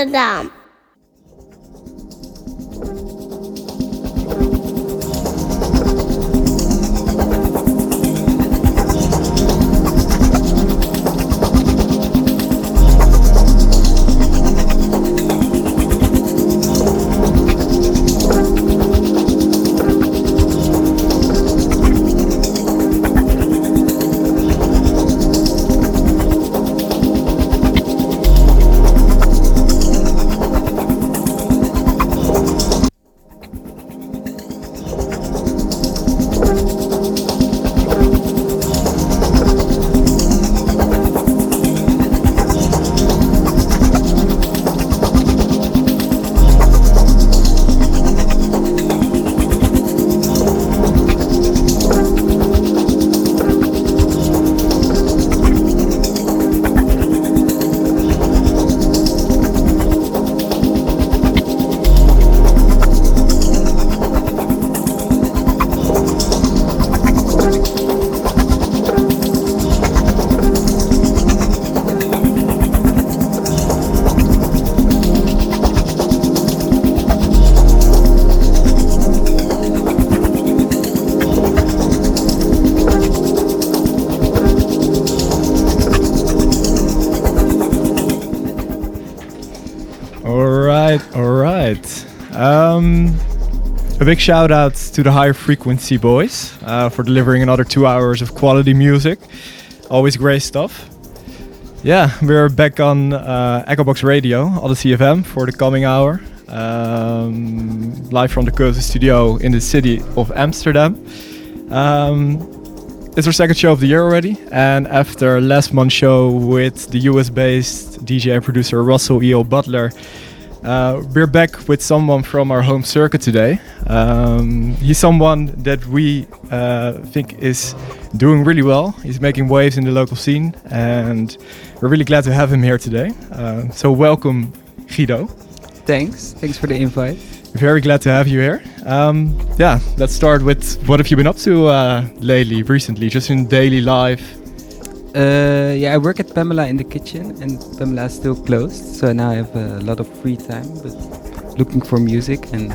Amsterdam. Big shout out to the Higher Frequency Boys uh, for delivering another two hours of quality music. Always great stuff. Yeah, we're back on uh, Echo Box Radio, Odyssey FM, for the coming hour. Um, live from the Cozy Studio in the city of Amsterdam. Um, it's our second show of the year already, and after last month's show with the US-based DJ and producer Russell E.L. Butler, uh, we're back with someone from our home circuit today. Um, he's someone that we uh, think is doing really well. He's making waves in the local scene, and we're really glad to have him here today. Uh, so welcome, Guido. Thanks. Thanks for the invite. Very glad to have you here. Um, yeah, let's start with what have you been up to uh, lately, recently, just in daily life? Uh, yeah, I work at Pamela in the kitchen, and Pamela is still closed, so now I have a lot of free time. But looking for music and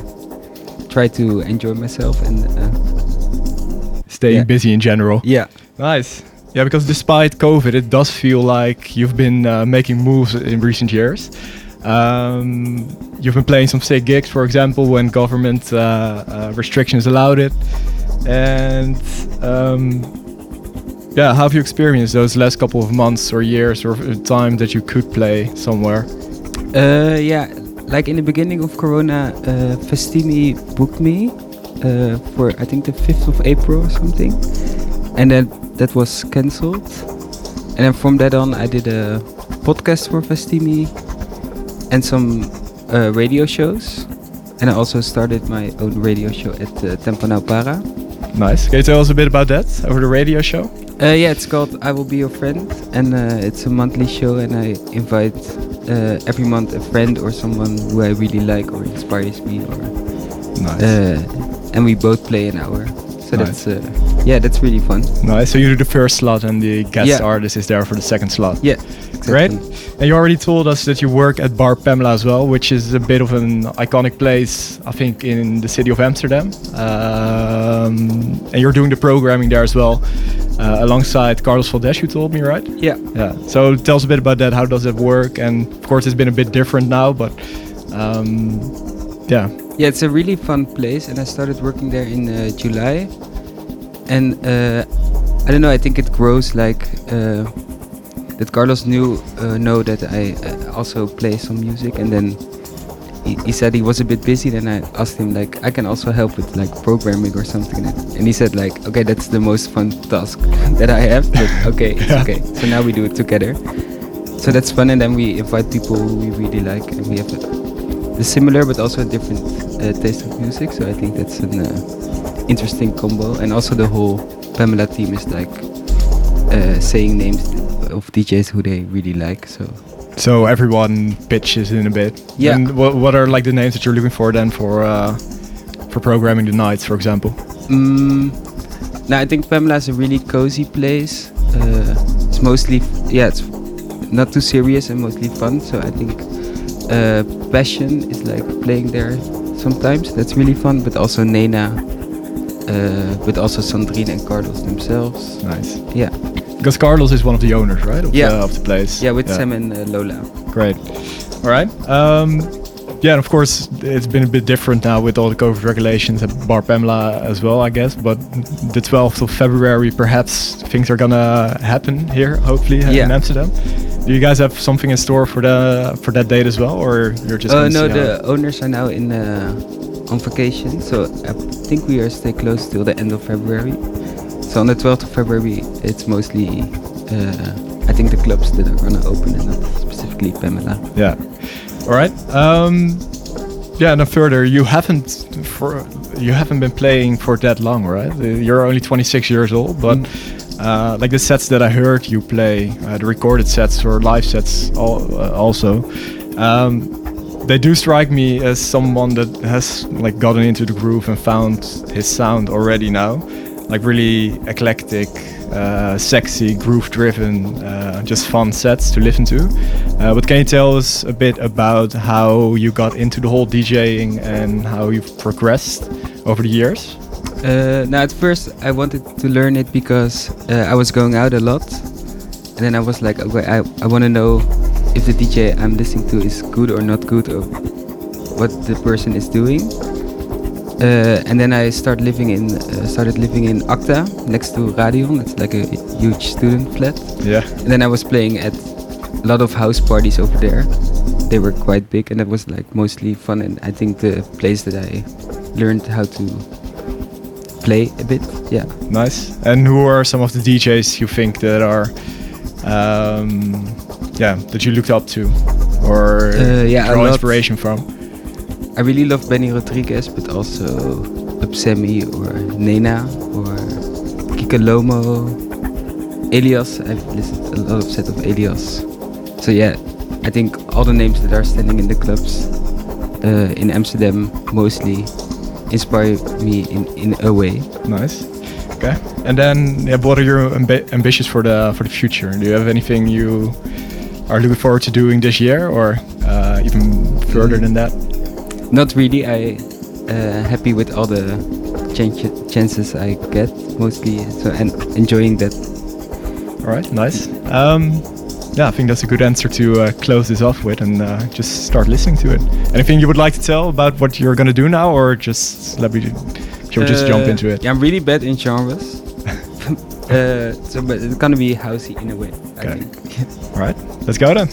try to enjoy myself and uh, Staying Yeah. busy in general. yeah, Nice. Yeah, because despite COVID, it does feel like you've been uh, making moves in recent years. Um, you've been playing some sick gigs, for example, when government uh, uh, restrictions allowed it. And um, yeah, how have you experienced those last couple of months or years or time that you could play somewhere? uh, yeah. Like in the beginning of Corona, uh, Festini booked me uh, for I think the fifth of April or something, and then that was cancelled. And then from that on, I did a podcast for Festini and some uh, radio shows. And I also started my own radio show at uh, Tempo Now Para. Nice. Can you tell us a bit about that over the radio show? Uh, yeah, it's called I Will Be Your Friend, and uh, it's a monthly show, and I invite uh, every month a friend or someone who I really like or inspires me, or Nice. uh, and we both play an hour. So Nice. that's uh, yeah, that's really fun. nice. So you do the first slot and the guest Yeah. artist is there for the second slot. Yeah, Great. exactly. And you already told us that you work at Bar Pamela as well, which is a bit of an iconic place, I think, in the city of Amsterdam. Um, and you're doing the programming there as well, uh, alongside Carlos Valdes, you told me, right? Yeah. Yeah. So tell us a bit about that. How does that work? And of course, it's been a bit different now, but um, yeah. Yeah, it's a really fun place, and I started working there in uh, July. And uh, I don't know, I think it grows like uh, that. Carlos knew uh, know that I uh, also play some music, and then he, he said he was a bit busy. Then I asked him like, I can also help with like programming or something, and he said like, okay, that's the most fun task that I have. But okay, it's Yeah. okay. So now we do it together. So that's fun, and then we invite people we really like, and we have similar but also a different uh, taste of music. So I think that's an uh, interesting combo. And also the whole Pamela team is like uh, saying names of DJs who they really like. So So everyone pitches in a bit. Yeah. And what, what are like the names that you're looking for then for uh, for programming the nights, for example? mm, now I think Pamela is a really cozy place. Uh, it's mostly yeah, it's not too serious and mostly fun. So I think uh, Passion is like playing there sometimes. That's really fun. But also Nena, uh, but also Sandrine and Carlos themselves. Nice. Yeah, Because Carlos is one of the owners, right? Of, Yeah. the, of the place. yeah, with Sam and uh, Lola. Great. All right. Um, yeah, and of course, it's been a bit different now with all the COVID regulations at Bar Pamela as well, I guess. But the 12th of February, perhaps things are gonna happen here, hopefully, uh, in Amsterdam. Do you guys have something in store for the for that date as well, or you're just? Oh no, the owners are now in uh, on vacation, so I think we are stay close till the end of February. So on the 12th of February, it's mostly uh, I think the clubs that are gonna open and not specifically Pamela. Yeah. All right. Um, yeah. And then further, you haven't for you haven't been playing for that long, right? You're only 26 years old, but uh, like the sets that I heard you play, uh, the recorded sets or live sets, all, uh, also. Um, they do strike me as someone that has like gotten into the groove and found his sound already now, like really eclectic, uh, sexy, groove-driven, uh, just fun sets to listen to. Uh, but can you tell us a bit about how you got into the whole DJing and how you've progressed over the years? Uh, now at first I wanted to learn it because uh, I was going out a lot, and then I was like, okay, I, I want to know if the DJ I'm listening to is good or not good, or what the person is doing. Uh, and then I started living in uh, started living in Acta next to Radion. It's like a huge student flat. Yeah. And then I was playing at a lot of house parties over there. They were quite big, and it was like mostly fun. And I think the place that I learned how to play a bit. Yeah. Nice. And who are some of the DJs you think that are, um, yeah, that you looked up to, or Uh, yeah, draw inspiration from? I really love Benny Rodrigues, but also Upsammy or Nena or Kika Lomo, Elias. I've listened to a lot of set of Elias. So yeah, I think all the names that are standing in the clubs uh, in Amsterdam mostly inspire me in, in a way. Nice. Okay. And then, yeah, what are your ambi- ambitions for the for the future? Do you have anything you are looking forward to doing this year, or uh, even further than that? Not really. I uh, happy with all the chan- chances I get mostly. So and enjoying that. All right. Nice. Um, yeah, I think that's a good answer to uh, close this off with, and uh, just start listening to it. Anything you would like to tell about what you're gonna do now, or just let me, just jump Uh, into it? Yeah, I'm really bad in genres. uh, so, but it's gonna be housey in a way. Okay. I think. All right. Let's go then.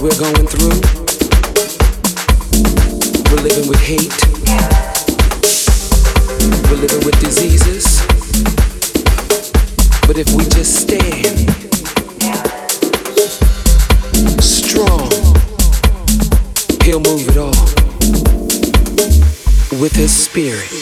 We're going through. We're living with hate. We're living with diseases. But if we just stand strong, He'll move it all with His Spirit.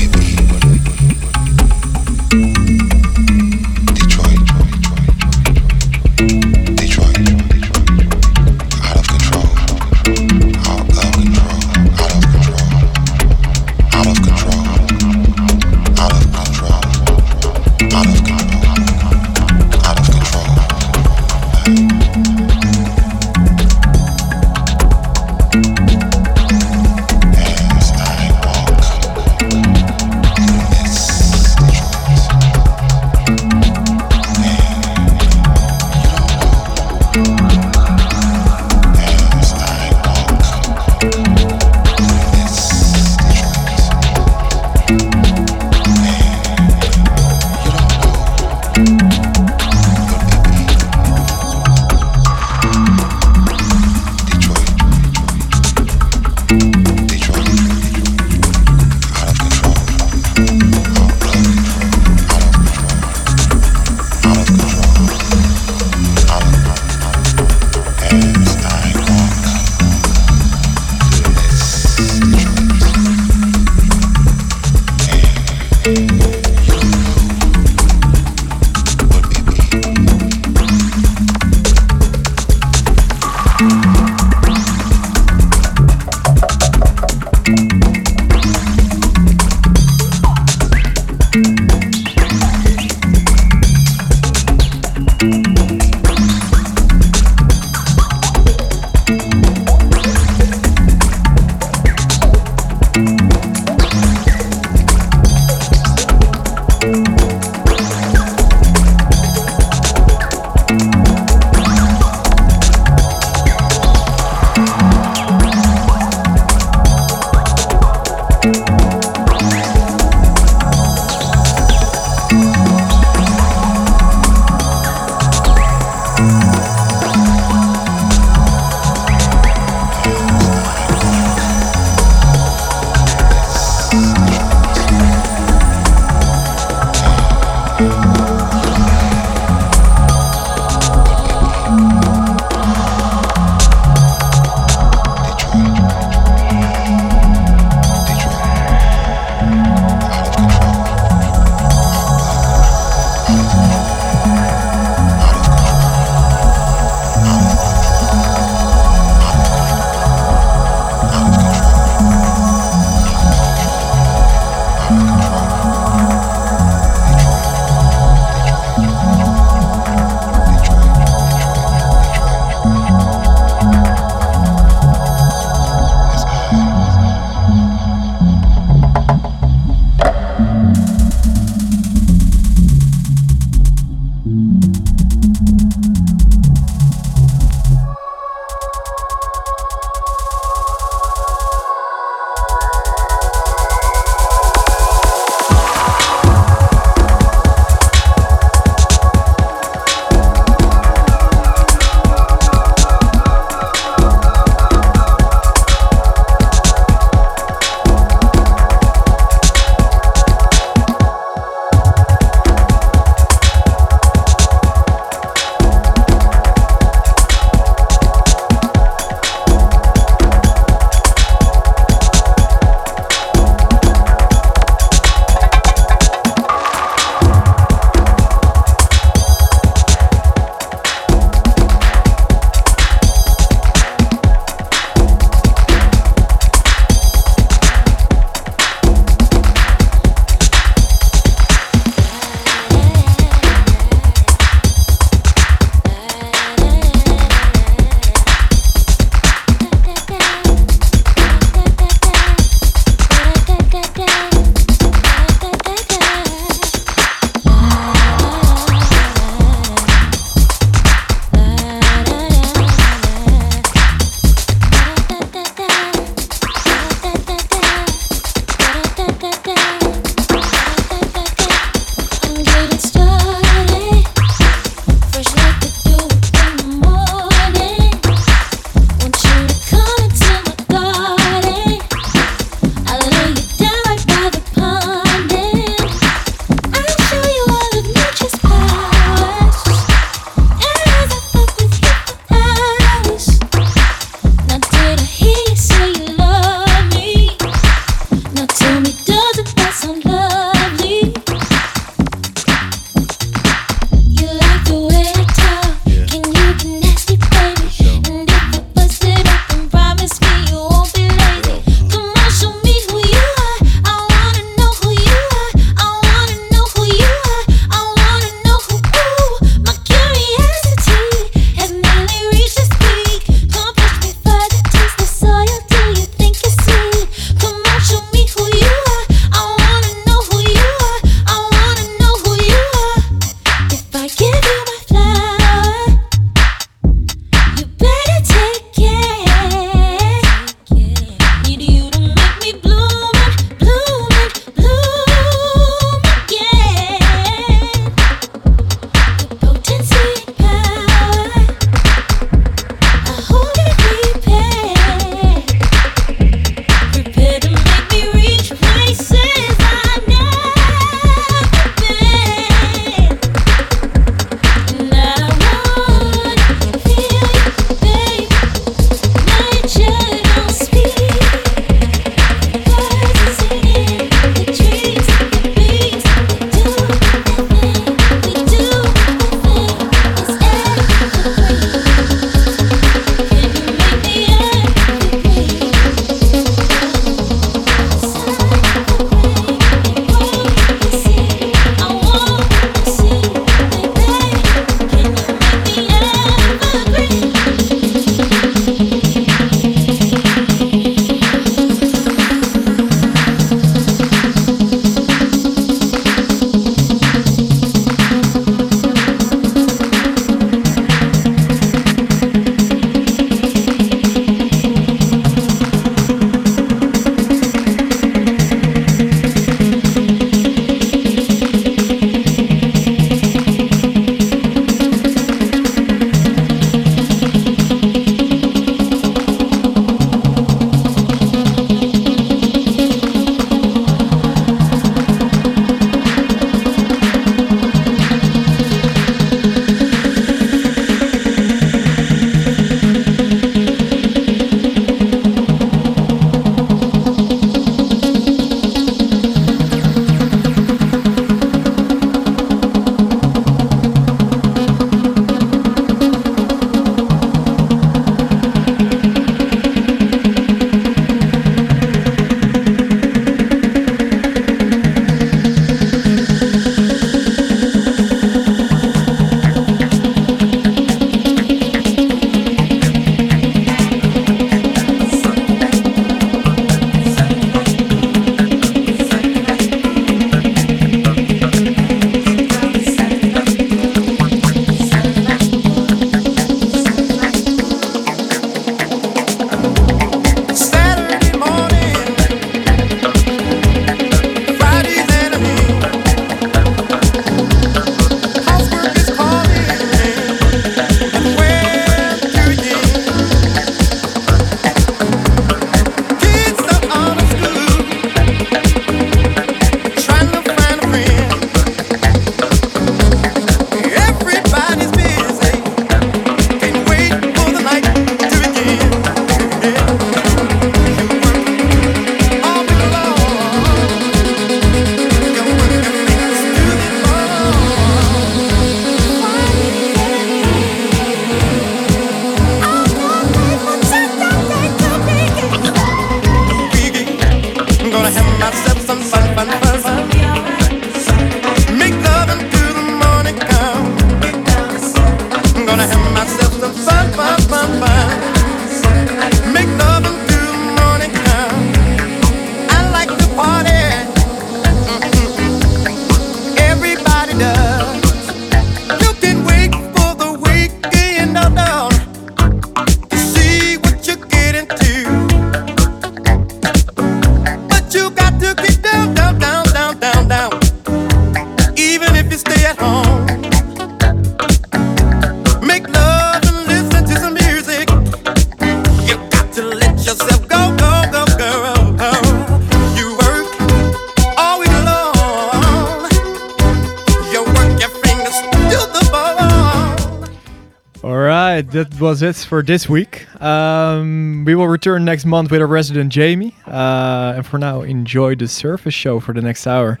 For this week. Um, we will return next month with our resident Jamie. Uh, and for now, enjoy the Surface Show for the next hour.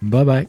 Bye bye.